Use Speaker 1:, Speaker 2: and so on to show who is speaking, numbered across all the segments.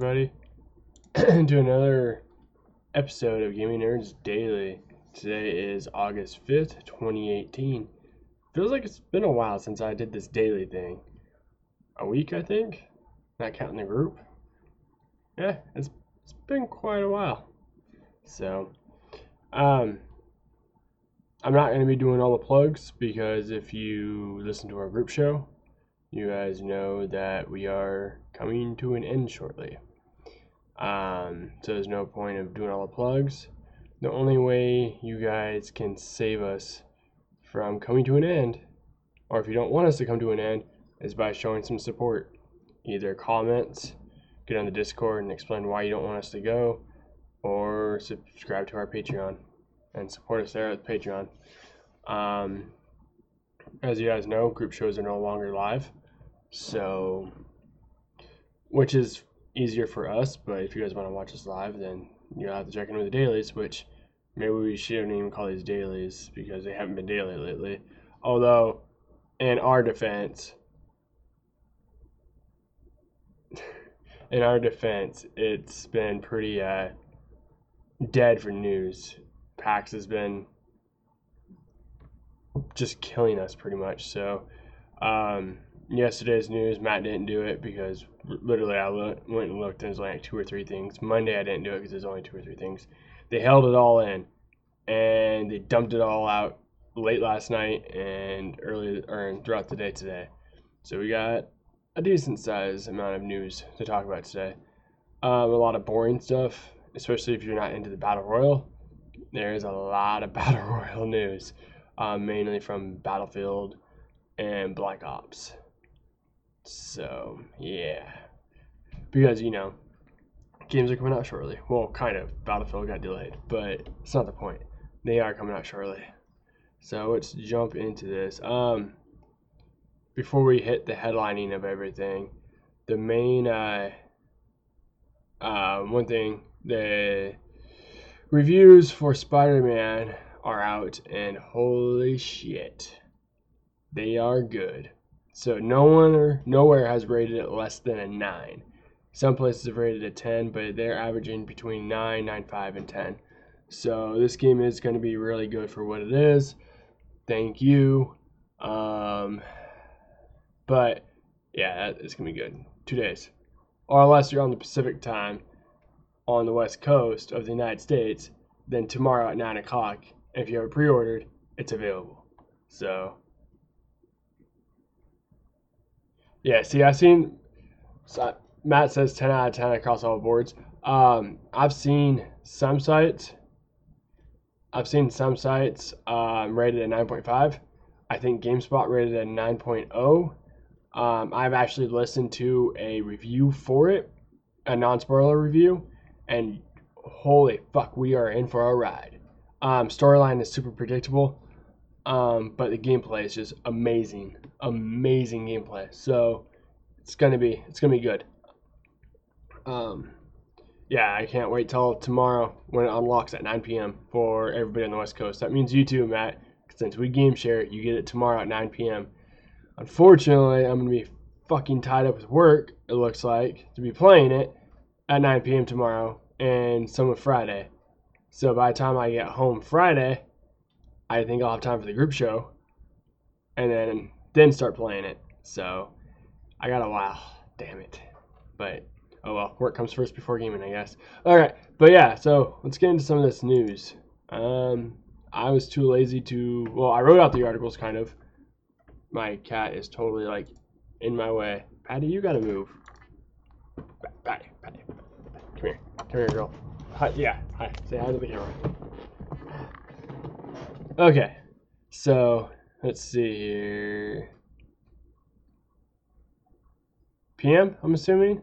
Speaker 1: Everybody? to another episode of Gaming Nerds Daily. Today is August 5th, 2018. Feels like it's been a while since I did this daily thing. A week, I think? Not counting the group. Yeah, it's, it's been quite a while. So, um, I'm not going to be doing all the plugs because if you listen to our group show, you guys know that we are coming to an end shortly. Um, so there's no point of doing all the plugs. The only way you guys can save us from coming to an end, or if you don't want us to come to an end, is by showing some support. Either comments, get on the Discord and explain why you don't want us to go, or subscribe to our Patreon and support us there at Patreon. Um, as you guys know, group shows are no longer live. So, which is easier for us, but if you guys want to watch us live, then you'll have to check in with the dailies, which maybe we shouldn't even call these dailies because they haven't been daily lately. Although, in our defense, in our defense, it's been pretty uh, dead for news. PAX has been just killing us pretty much. So, um, yesterday's news, Matt didn't do it because literally I went and looked there's like two or three things. Monday I didn't do it because there's only two or three things. They held it all in and they dumped it all out late last night and early or throughout the day today. So we got a decent size amount of news to talk about today. Um, a lot of boring stuff, especially if you're not into the battle royal. There's a lot of battle royal news, um, mainly from Battlefield and Black Ops. So, yeah. Because, you know, games are coming out shortly. Well, kind of. Battlefield got delayed, but it's not the point. They are coming out shortly. So let's jump into this. Um, before we hit the headlining of everything, the main uh, uh, one thing the reviews for Spider-Man are out, and holy shit, they are good. So no one or nowhere has rated it less than a 9. Some places have rated it 10, but they're averaging between 9, 9.5, and 10. So this game is going to be really good for what it is. Thank you. Um, but yeah, it's going to be good. Two days. Or unless you're on the Pacific time on the west coast of the United States, then tomorrow at 9 o'clock, if you have it pre ordered, it's available. So Yeah, see, I've seen. So Matt says 10 out of 10 across all boards. Um, I've seen some sites. I've seen some sites um, rated at 9.5. I think GameSpot rated at 9.0. Um, I've actually listened to a review for it, a non spoiler review, and holy fuck, we are in for a ride. Um, storyline is super predictable, um, but the gameplay is just amazing amazing gameplay. So it's gonna be it's gonna be good. Um, yeah, I can't wait till tomorrow when it unlocks at 9 p.m. for everybody on the West Coast. That means you too, Matt. Since we game share, you get it tomorrow at 9 p.m. Unfortunately, I'm gonna be fucking tied up with work. It looks like to be playing it at 9 p.m. tomorrow and some of Friday. So by the time I get home Friday, I think I'll have time for the group show, and then then start playing it. So I got a while. Damn it. But oh well, work comes first before gaming, I guess. All right, but yeah. So let's get into some of this news. Um, I was too lazy to. Well, I wrote out the articles kind of. My cat is totally like in my way. Patty, you gotta move. Patty, Patty, come here, come here, girl. Hi, yeah, hi. Say hi to the camera. Okay, so Let's see here. PM, I'm assuming?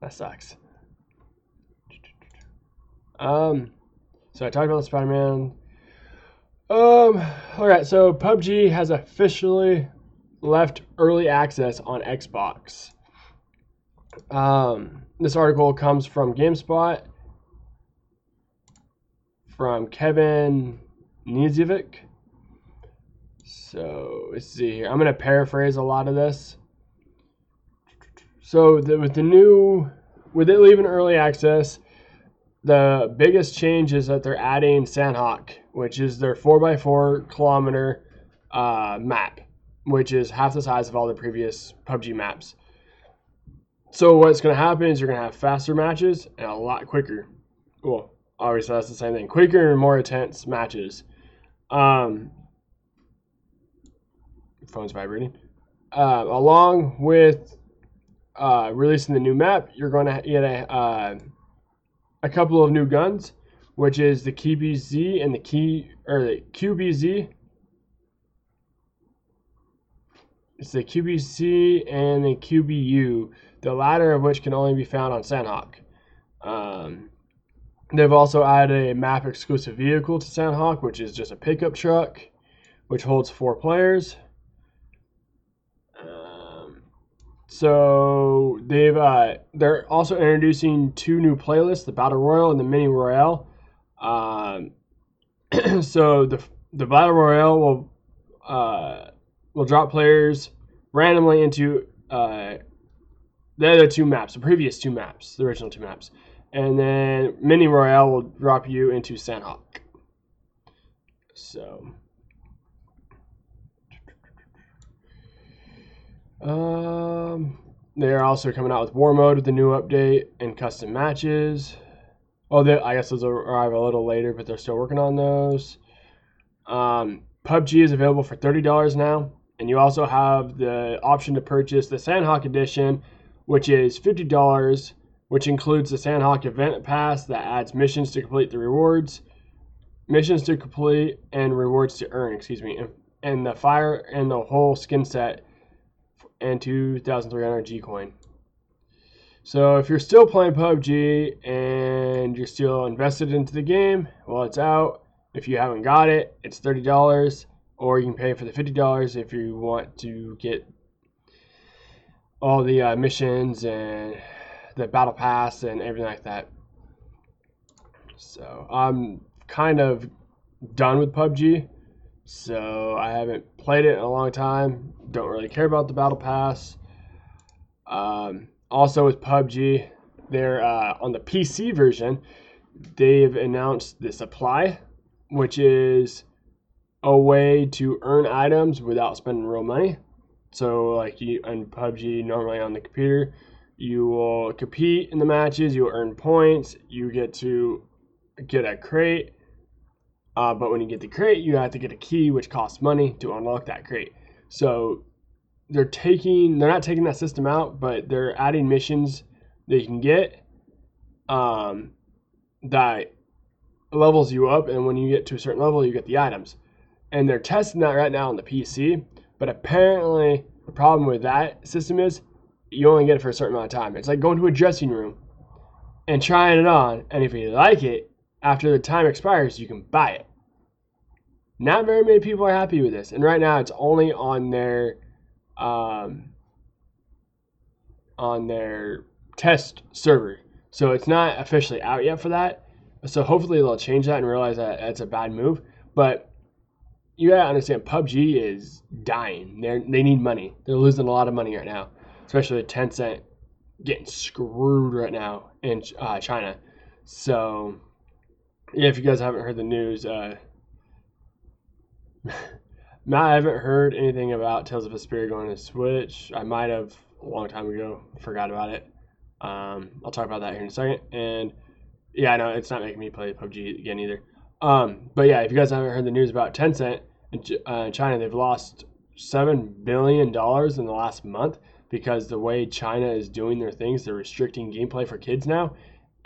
Speaker 1: That sucks. Um, so I talked about the Spider-Man. Um, alright, so PUBG has officially left early access on Xbox. Um, this article comes from GameSpot from Kevin Knezevic. So let's see. I'm going to paraphrase a lot of this. so the, with the new, with it leaving early access, the biggest change is that they're adding Sanhok, which is their 4x4 kilometer uh, map, which is half the size of all the previous PUBG maps. So what's going to happen is you're going to have faster matches and a lot quicker. Well, obviously that's the same thing. Quicker and more intense matches. Um, phone's vibrating. Uh, along with uh, releasing the new map, you're going to get a, uh, a couple of new guns, which is the QBZ and the key or the QBZ. It's the QBC and the QBU, the latter of which can only be found on Sanhok. Um, they've also added a map exclusive vehicle to Sanhok, which is just a pickup truck, which holds four players. So they've uh, they're also introducing two new playlists: the battle royale and the mini royale. Um, so the the battle royale will uh, will drop players randomly into uh, the other two maps, the previous two maps, the original two maps, and then mini royale will drop you into Sanhok. So. Um, they're also coming out with War Mode with the new update and custom matches. Oh, they, I guess those arrive a little later, but they're still working on those. Um, PUBG is available for $30 now, and you also have the option to purchase the Sanhok Edition, which is $50, which includes the Sanhok Event Pass that adds missions to complete the rewards, missions to complete, and rewards to earn, excuse me, and, and the fire and the whole skin set and 2,300 G coin. So if you're still playing PUBG and you're still invested into the game, well, it's out. If you haven't got it, it's $30, or you can pay for the $50 if you want to get all the uh, missions and the battle pass and everything like that. So I'm kind of done with PUBG. So I haven't played it in a long time. Don't really care about the battle pass. Um, also with PUBG, they're uh, on the PC version. They've announced the supply, which is a way to earn items without spending real money. So like you in PUBG normally on the computer, you will compete in the matches, You'll earn points, you get to get a crate uh, but when you get the crate, you have to get a key, which costs money to unlock that crate. So they're taking, they're not taking that system out, but they're adding missions that you can get um, that levels you up. And when you get to a certain level, you get the items. And they're testing that right now on the PC. But apparently, the problem with that system is you only get it for a certain amount of time. It's like going to a dressing room and trying it on. And if you like it, after the time expires, you can buy it. Not very many people are happy with this, and right now it's only on their um, on their test server, so it's not officially out yet for that. So hopefully they'll change that and realize that that's a bad move. But you gotta understand, PUBG is dying. They they need money. They're losing a lot of money right now, especially Tencent getting screwed right now in uh, China. So yeah, if you guys haven't heard the news, uh, I haven't heard anything about Tales of Vesperia going to Switch. I might have a long time ago, forgot about it. Um, I'll talk about that here in a second. And yeah, I know it's not making me play PUBG again either. Um, but yeah, if you guys haven't heard the news about Tencent in uh, China, they've lost seven billion dollars in the last month because the way China is doing their things, they're restricting gameplay for kids now,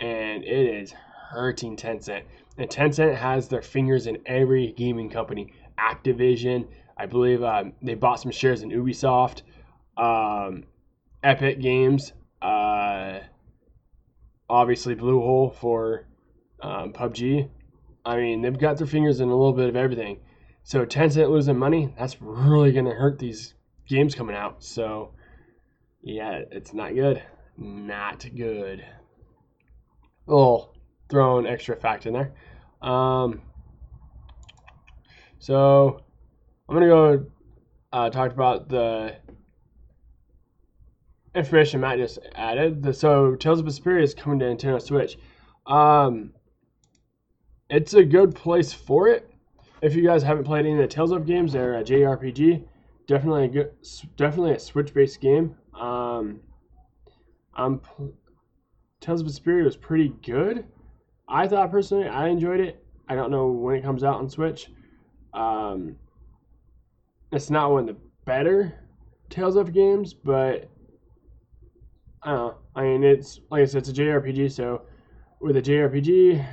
Speaker 1: and it is hurting Tencent. And Tencent has their fingers in every gaming company. Activision, I believe um, they bought some shares in Ubisoft, um, Epic Games, uh, obviously Bluehole for um, PUBG. I mean, they've got their fingers in a little bit of everything. So Tencent losing money, that's really going to hurt these games coming out. So, yeah, it's not good. Not good. A little throw an extra fact in there. Um, so I'm gonna go uh, talk about the information Matt just added. The, so Tales of Vesperia is coming to Nintendo Switch. Um, it's a good place for it. If you guys haven't played any of the Tales of games, they're a JRPG. Definitely a good, definitely a Switch-based game. Um, I'm Tales of Vesperia was pretty good. I thought personally, I enjoyed it. I don't know when it comes out on Switch. Um, it's not one of the better Tales of games, but I don't know. I mean, it's like I said, it's a JRPG. So with a JRPG,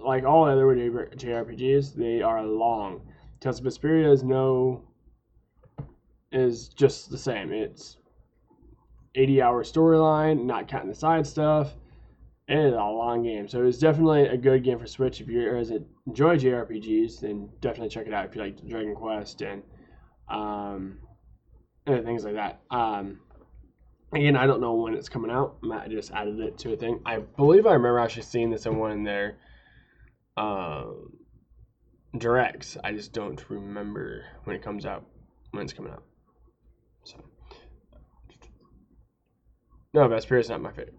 Speaker 1: like all other JRPGs, they are long. Tales of Vesperia is no is just the same. It's 80 hour storyline, not counting the side stuff. And it's a long game. So it's definitely a good game for Switch. If you guys enjoy JRPGs, then definitely check it out if you like Dragon Quest and um, things like that. Um, again, I don't know when it's coming out. Matt just added it to a thing. I believe I remember actually seeing this in one in their um, directs. I just don't remember when it comes out, when it's coming out. So, no, Vesperia is not my favorite.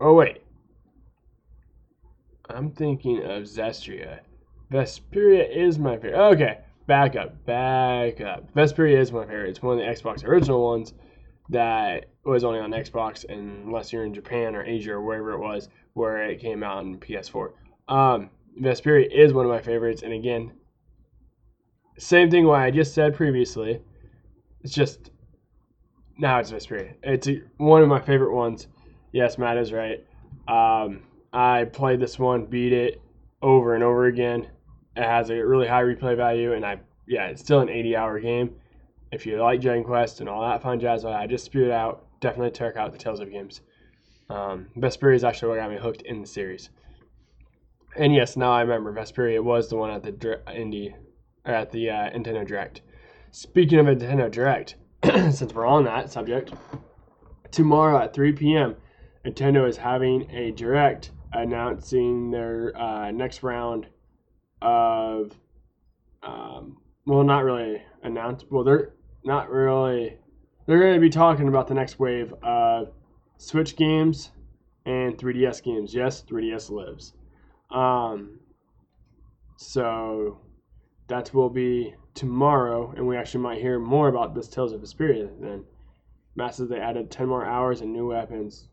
Speaker 1: Oh wait, I'm thinking of Zestiria. Vesperia is my favorite. Okay, back up, back up. Vesperia is my favorite. It's one of the Xbox original ones that was only on Xbox, unless you're in Japan or Asia or wherever it was, where it came out on PS4. Um, Vesperia is one of my favorites, and again, same thing what I just said previously. It's just now it's Vesperia. It's a, one of my favorite ones. Yes, Matt is right. Um, I played this one, beat it over and over again. It has a really high replay value, and I yeah, it's still an 80 hour game. If you like Dragon Quest and all that fun jazz, I just spewed out. Definitely check out the Tales of games. Um, Vesperia is actually what got me hooked in the series. And yes, now I remember Vesperia was the one at the indie at the uh, Nintendo Direct. Speaking of Nintendo Direct, since we're on that subject, tomorrow at 3 p.m., Nintendo is having a Direct announcing their uh, next round of, um, well, not really announced. Well, they're not really. They're going to be talking about the next wave of Switch games and 3DS games. Yes, 3DS lives. Um, so that will be tomorrow, and we actually might hear more about this Tales of Vesperia then. Massive, they added 10 more hours and new weapons.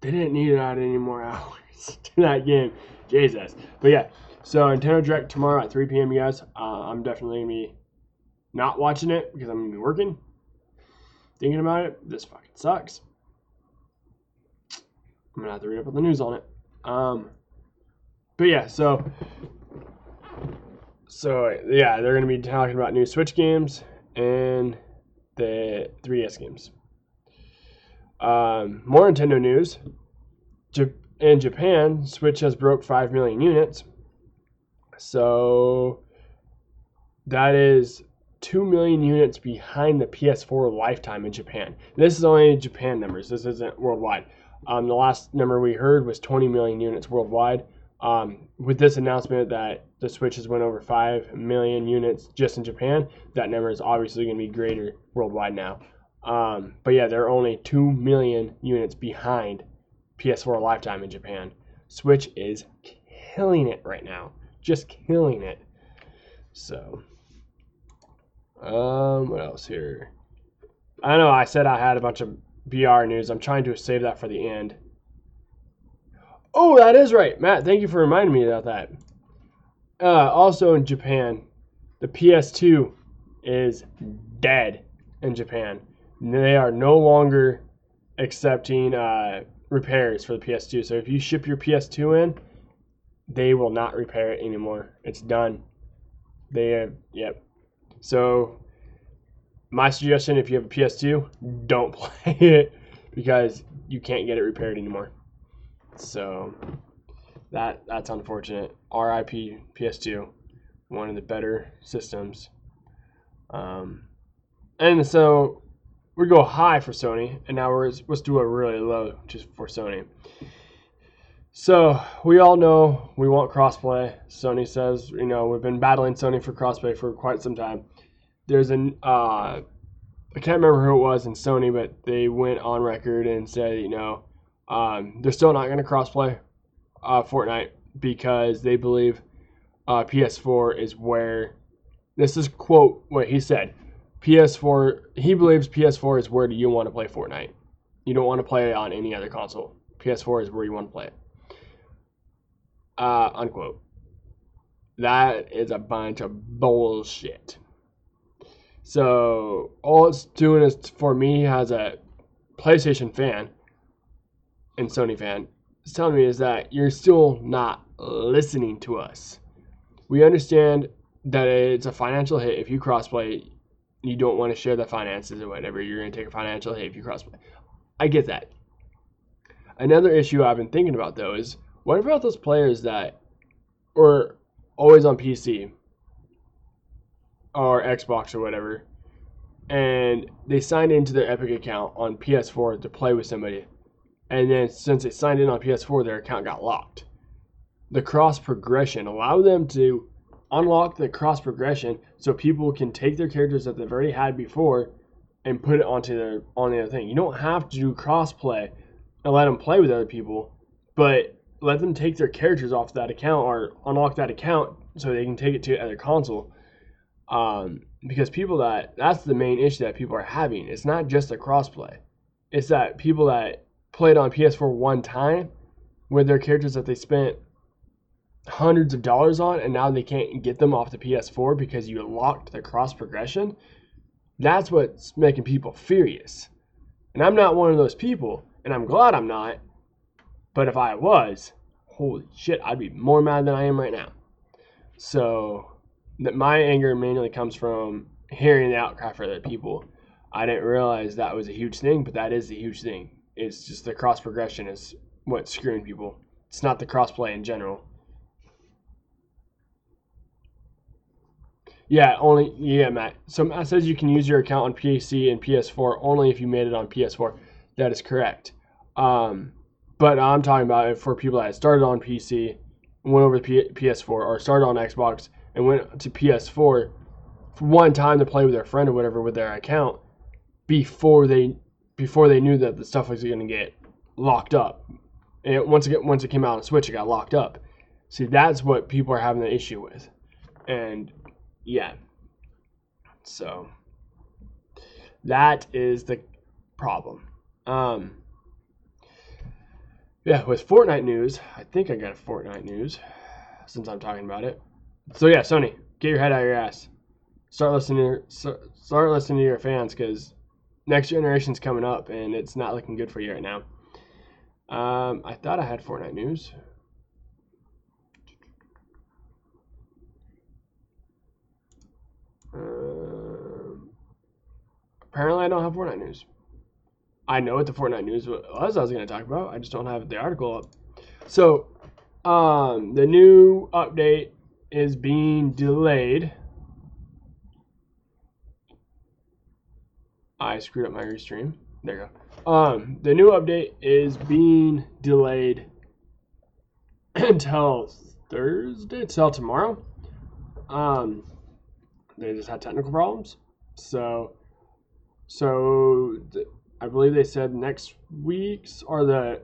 Speaker 1: They didn't need to add any more hours to that game. Jesus. But yeah, so Nintendo Direct tomorrow at 3 p.m., you guys. Uh, I'm definitely going to be not watching it because I'm going to be working. Thinking about it, this fucking sucks. I'm going to have to read up on the news on it. Um, but yeah, so so yeah, they're going to be talking about new Switch games and the 3DS games. Um, more Nintendo news. In Japan, Switch has broke 5 million units. So that is 2 million units behind the PS4 lifetime in Japan. This is only Japan numbers. This isn't worldwide. Um, the last number we heard was 20 million units worldwide. Um, with this announcement that the Switch has went over 5 million units just in Japan, that number is obviously going to be greater worldwide now. Um, but yeah, they're only 2 million units behind PS4 Lifetime in Japan. Switch is killing it right now. Just killing it. So, um, what else here? I know I said I had a bunch of BR news. I'm trying to save that for the end. Oh, that is right. Matt, thank you for reminding me about that. Uh, also in Japan, the PS2 is dead in Japan. They are no longer accepting uh, repairs for the PS2. So if you ship your PS2 in, they will not repair it anymore. It's done. They have, yep. So my suggestion if you have a PS2, don't play it because you can't get it repaired anymore. So that that's unfortunate. RIP PS2, one of the better systems. Um, and so we go high for Sony, and now we're let's do a really low just for Sony. So we all know we want crossplay. Sony says, you know, we've been battling Sony for crossplay for quite some time. There's an uh, I can't remember who it was in Sony, but they went on record and said, you know, um, they're still not going to crossplay uh, Fortnite because they believe uh, PS4 is where this is quote what he said. PS4, he believes PS4 is where do you want to play Fortnite. You don't want to play on any other console. PS4 is where you want to play it. Uh, unquote. That is a bunch of bullshit. So all it's doing is for me as a PlayStation fan and Sony fan, it's telling me is that you're still not listening to us. We understand that it's a financial hit if you crossplay. You don't want to share the finances or whatever. You're going to take a financial hit if you crossplay. I get that. Another issue I've been thinking about though is what about those players that were always on PC or Xbox or whatever, and they signed into their Epic account on PS4 to play with somebody, and then since they signed in on PS4, their account got locked. The cross progression allow them to unlock the cross progression so people can take their characters that they've already had before and put it onto their on the other thing. You don't have to do cross play and let them play with other people, but let them take their characters off that account or unlock that account so they can take it to other console. Um, because people that that's the main issue that people are having. It's not just a crossplay. It's that people that played on PS4 one time with their characters that they spent hundreds of dollars on and now they can't get them off the PS4 because you locked the cross progression. That's what's making people furious. And I'm not one of those people, and I'm glad I'm not. But if I was, holy shit, I'd be more mad than I am right now. So that my anger mainly comes from hearing the outcry for other people. I didn't realize that was a huge thing, but that is a huge thing. It's just the cross progression is what's screwing people. It's not the cross play in general. Yeah, only yeah, Matt. So Matt says you can use your account on PC and PS4 only if you made it on PS4. That is correct. Um, but I'm talking about it for people that started on PC, went over to P- PS4, or started on Xbox and went to PS4 for one time to play with their friend or whatever with their account before they before they knew that the stuff was going to get locked up. And once it once it came out on Switch, it got locked up. See, that's what people are having the issue with, and yeah. So that is the problem. Um, yeah, with Fortnite news, I think I got a Fortnite news since I'm talking about it. So yeah, Sony, get your head out of your ass. Start listening. To, start listening to your fans because next generation's coming up and it's not looking good for you right now. Um, I thought I had Fortnite news. Um, apparently, I don't have Fortnite news. I know what the Fortnite news was I was going to talk about. I just don't have the article up. So, um, the new update is being delayed. I screwed up my restream. There you go. Um, the new update is being delayed until Thursday, until tomorrow. Um, they just had technical problems. So, so th- I believe they said next week's or the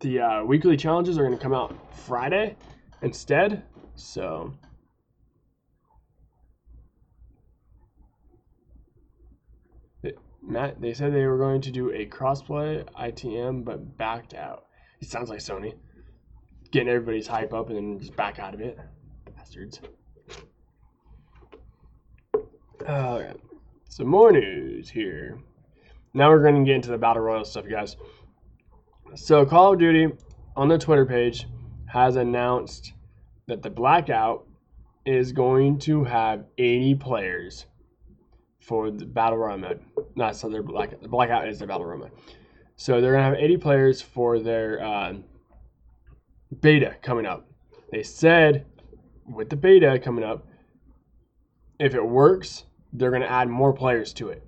Speaker 1: the uh, weekly challenges are going to come out Friday instead. So. Matt, they said they were going to do a crossplay ITM, but backed out. It sounds like Sony getting everybody's hype up and then just back out of it. Bastards. Alright. Some more news here. Now we're going to get into the Battle Royale stuff, guys. So, Call of Duty on the Twitter page has announced that the Blackout is going to have 80 players for the Battle Royale mode. Not so their Black, the Blackout is their Battle Royale. So they're to have 80 players for their uh, beta coming up. They said with the beta coming up, if it works, they're to add more players to it.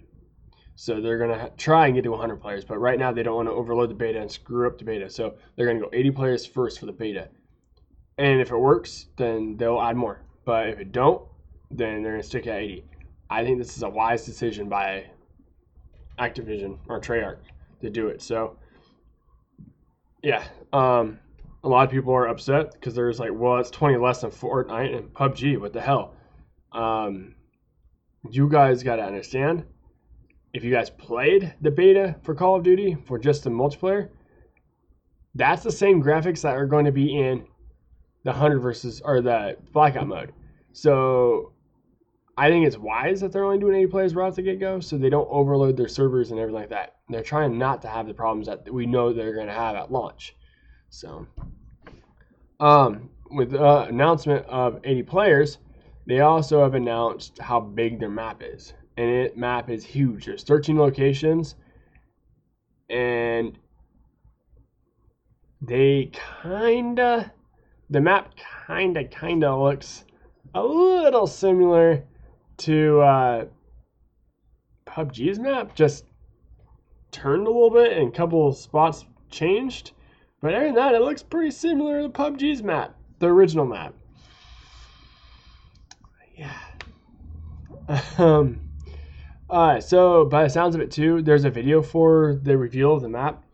Speaker 1: So they're to try and get to 100 players, but right now they don't want to overload the beta and screw up the beta. So they're to go 80 players first for the beta. And if it works, then they'll add more. But if it don't, then they're to stick at 80. I think this is a wise decision by Activision or Treyarch to do it. So, yeah, um, a lot of people are upset because there's like, well, it's 20 less than Fortnite and PUBG. What the hell? Um, you guys got to understand if you guys played the beta for Call of Duty for just the multiplayer, that's the same graphics that are going to be in the 100 versus or the blackout mode. So I think it's wise that they're only doing 80 players right off the get go so they don't overload their servers and everything like that. They're trying not to have the problems that we know they're going to have at launch. So, um, with the uh, announcement of 80 players, they also have announced how big their map is. And it map is huge. There's 13 locations and they kinda the map kinda kinda looks a little similar to uh, PUBG's map, just turned a little bit and a couple spots changed. But other than that, it looks pretty similar to PUBG's map, the original map. Yeah. um. Alright, so by the sounds of it too, there's a video for the reveal of the map.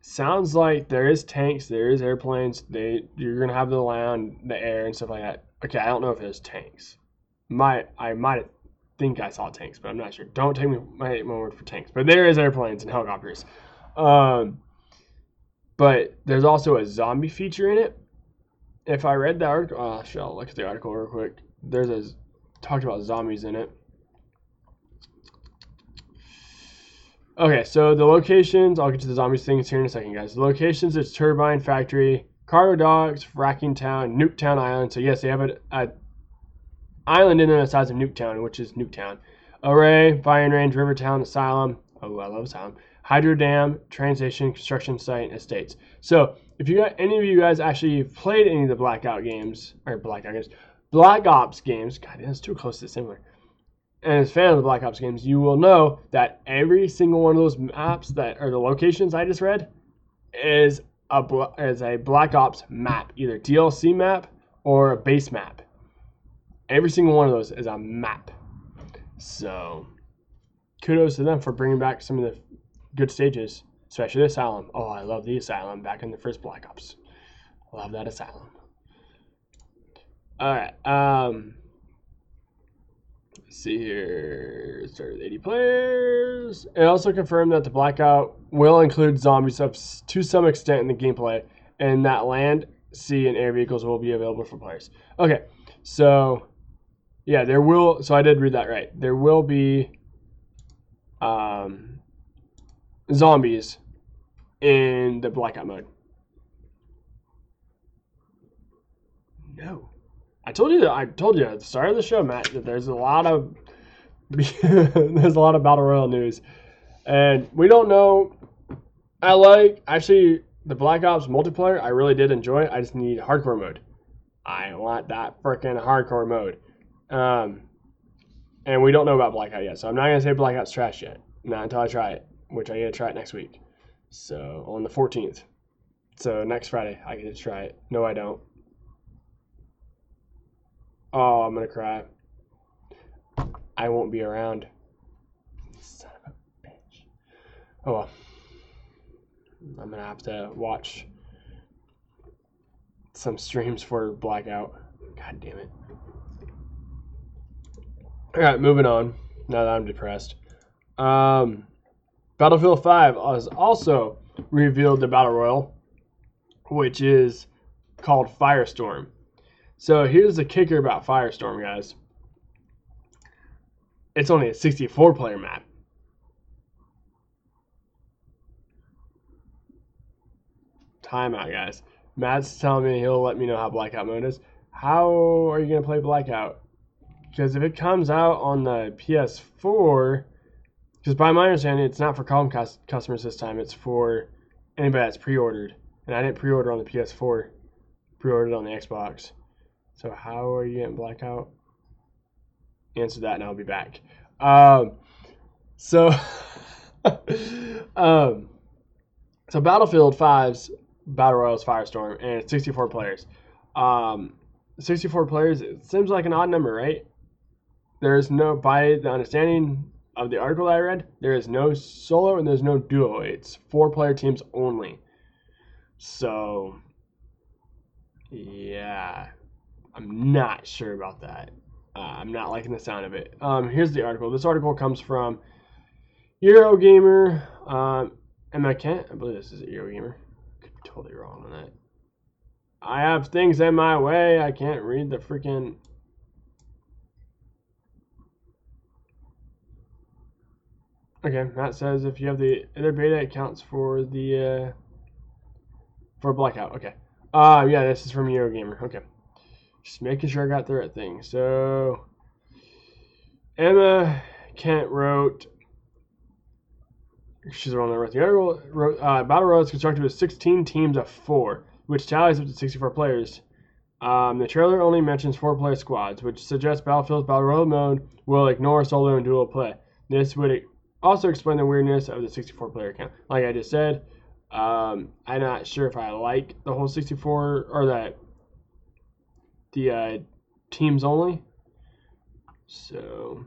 Speaker 1: Sounds like there is tanks, there is airplanes. They you're gonna have the land, the air, and stuff like that. Okay, I don't know if there's tanks. Might I might think I saw tanks, but I'm not sure. Don't take me my, my word for tanks. But there is airplanes and helicopters. Um, but there's also a zombie feature in it. If I read the article, oh, shall look at the article real quick. There's a talked about zombies in it. Okay, so the locations, I'll get to the zombies things here in a second, guys. The locations, it's Turbine Factory, Cargo Docks, Fracking Town, Nuketown Island. So yes, they have a, a island in the size of Nuketown, which is Nuketown. Array, Firing Range, Rivertown, Asylum. Oh, I love Asylum. Hydro Dam, Train Station, Construction Site, Estates. So if you got any of you guys actually played any of the Blackout games, or Blackout games, Black Ops games, God, that's too close to similar. And as a fan of the Black Ops games, you will know that every single one of those maps that are the locations I just read is a is a Black Ops map, either DLC map or a base map. Every single one of those is a map. So, kudos to them for bringing back some of the good stages, especially the Asylum. Oh, I love the Asylum back in the first Black Ops. Love that Asylum. All right. Um, let's see here. Started 80 players. It also confirmed that the Blackout will include zombies up to some extent in the gameplay, and that land, sea, and air vehicles will be available for players. Okay, so yeah, there will. So I did read that right. There will be um, zombies in the blackout mode. No, I told you that. I told you at the start of the show, Matt, that there's a lot of there's a lot of battle royale news, and we don't know. I like actually the Black Ops multiplayer. I really did enjoy. It. I just need hardcore mode. I want that freaking hardcore mode. Um, and we don't know about Blackout yet, so I'm not gonna say Blackout's trash yet. Not until I try it, which I get to try it next week. So on the 14th. So next Friday I get to try it. No, I don't. Oh, I'm gonna cry. I won't be around. Son of a bitch. Oh well. I'm gonna have to watch some streams for Blackout. God damn it. All right, moving on. Now that I'm depressed. Um, Battlefield 5 has also revealed the Battle Royale, which is called Firestorm. So here's the kicker about Firestorm, guys. It's only a 64 player map. Timeout, guys. Matt's telling me he'll let me know how Blackout mode is. How are you going to play Blackout? Because if it comes out on the PS4, because by my understanding, it's not for Comcast customers this time, it's for anybody that's pre ordered. And I didn't pre order on the PS4, pre ordered on the Xbox. So, how are you getting Blackout? Answer that and I'll be back. Um, so, um, so Battlefield 5's Battle Royale's Firestorm, and it's 64 players. Um, 64 players, it seems like an odd number, right? There is no, by the understanding of the article I read, there is no solo and there's no duo. It's four player teams only. So, yeah, I'm not sure about that. Uh, I'm not liking the sound of it. Um, here's the article. This article comes from Eurogamer. Um, and I can't, I believe this is Eurogamer. Could be totally wrong on that. I have things in my way. I can't read the freaking. Okay, Matt says if you have the other beta, it counts for the uh, for blackout. Okay. Uh yeah, this is from Eurogamer. Okay. Just making sure I got the right thing. So Emma Kent wrote she's the one that wrote the article. Wrote, uh, Battle Royale is constructed with 16 teams of four, which tallies up to 64 players. Um, the trailer only mentions four-player squads, which suggests Battlefield's Battle Royale mode will ignore solo and dual play. This would also explain the weirdness of the 64-player count. Like I just said, um, I'm not sure if I like the whole 64 or that the uh, teams only. So,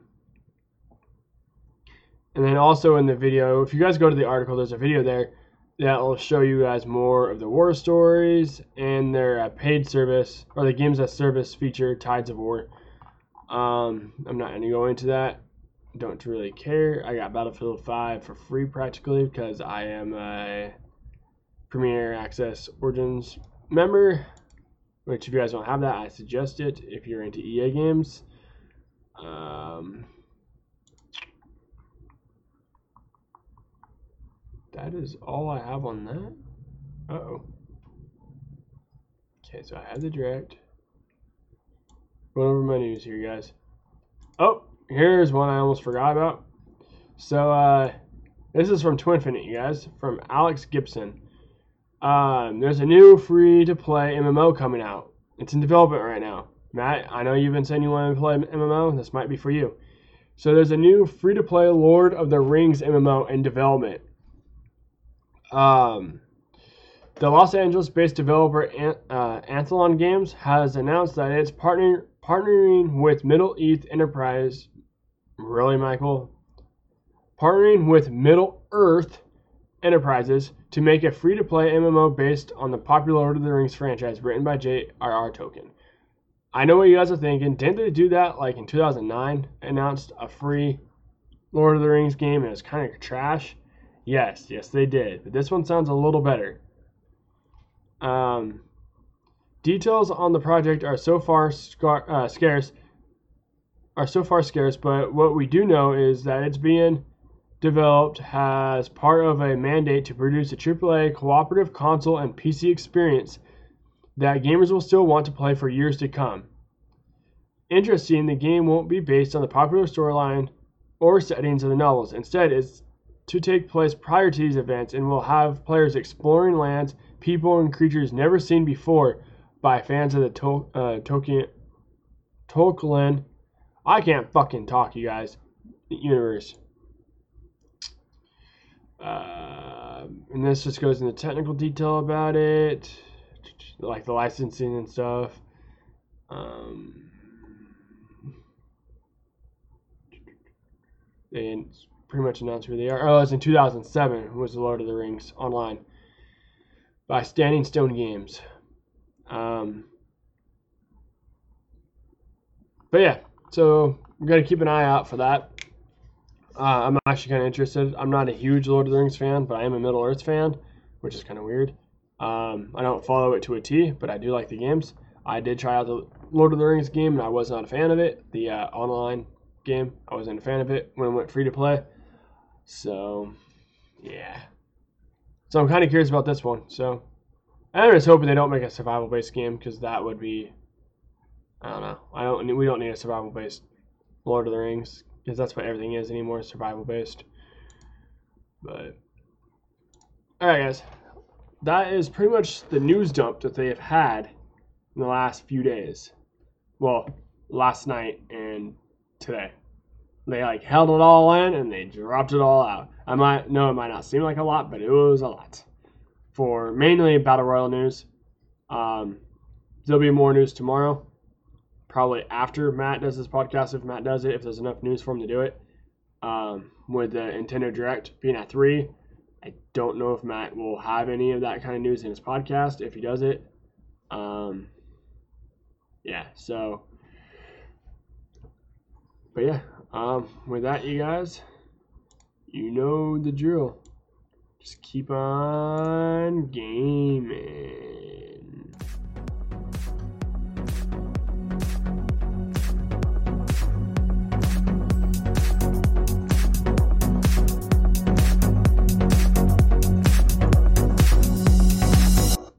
Speaker 1: and then also in the video, if you guys go to the article, there's a video there that will show you guys more of the war stories and their uh, paid service or the games that service feature Tides of War. Um, I'm not going to go into that. Don't really care. I got Battlefield 5 for free practically because I am a Premier Access Origins member, which if you guys don't have that, I suggest it if you're into EA games. Um, that is all I have on that. Uh oh. Okay, so I have the direct. Going over my news here, guys. Here's one I almost forgot about. So, uh, this is from Twinfinite, you guys, from Alex Gibson. Um, there's a new free to play MMO coming out. It's in development right now. Matt, I know you've been saying you want to play MMO. This might be for you. So there's a new free to play Lord of the Rings MMO in development. Um, the Los Angeles based developer uh, Athlon Games has announced that it's partnering, partnering with Middle Earth Enterprise. Really, Michael? Partnering with Middle Earth Enterprises to make a free to play MMO based on the popular Lord of the Rings franchise written by J.R.R. Tolkien. I know what you guys are thinking. Didn't they do that like in 2009? Announced a free Lord of the Rings game and it was kind of trash? Yes, yes, they did. But this one sounds a little better. Um, details on the project are so far scar- uh, scarce. Are so far scarce, but what we do know is that it's being developed as part of a mandate to produce a AAA cooperative console and PC experience that gamers will still want to play for years to come. Interesting, the game won't be based on the popular storyline or settings of the novels. Instead, it's to take place prior to these events and will have players exploring lands, people, and creatures never seen before by fans of the Tol- uh, Tolkien. Tolkien. I can't fucking talk, you guys. The Universe. Uh, and this just goes into technical detail about it, like the licensing and stuff. Um, pretty much announced who they are. Oh, it was in 2007 was the Lord of the Rings online by Standing Stone Games. Um, but yeah, so we got to keep an eye out for that. Uh, I'm actually kind of interested. I'm not a huge Lord of the Rings fan, but I am a Middle Earth fan, which is kind of weird. Um, I don't follow it to a T, but I do like the games. I did try out the Lord of the Rings game, and I was not a fan of it. The uh, online game, I wasn't a fan of it when it went free to play. So, yeah. So I'm kind of curious about this one. So I'm just hoping they don't make a survival based game because that would be. I don't know. I don't. We don't need a survival based Lord of the Rings because that's what everything is anymore, survival based. But all right, guys, that is pretty much the news dump that they have had in the last few days. Well, last night and today. They like held it all in and they dropped it all out. I might know it might not seem like a lot, but it was a lot for mainly battle royal news. Um, there'll be more news tomorrow.
Speaker 2: Probably after Matt does this podcast, if Matt does it, if there's enough news for him to do it. Um, with the Nintendo Direct being at three, I don't know if Matt will have any of that kind of news in his podcast if he does it. Um, yeah, so, but yeah, um, with that, you guys, you know the drill. Just keep on gaming.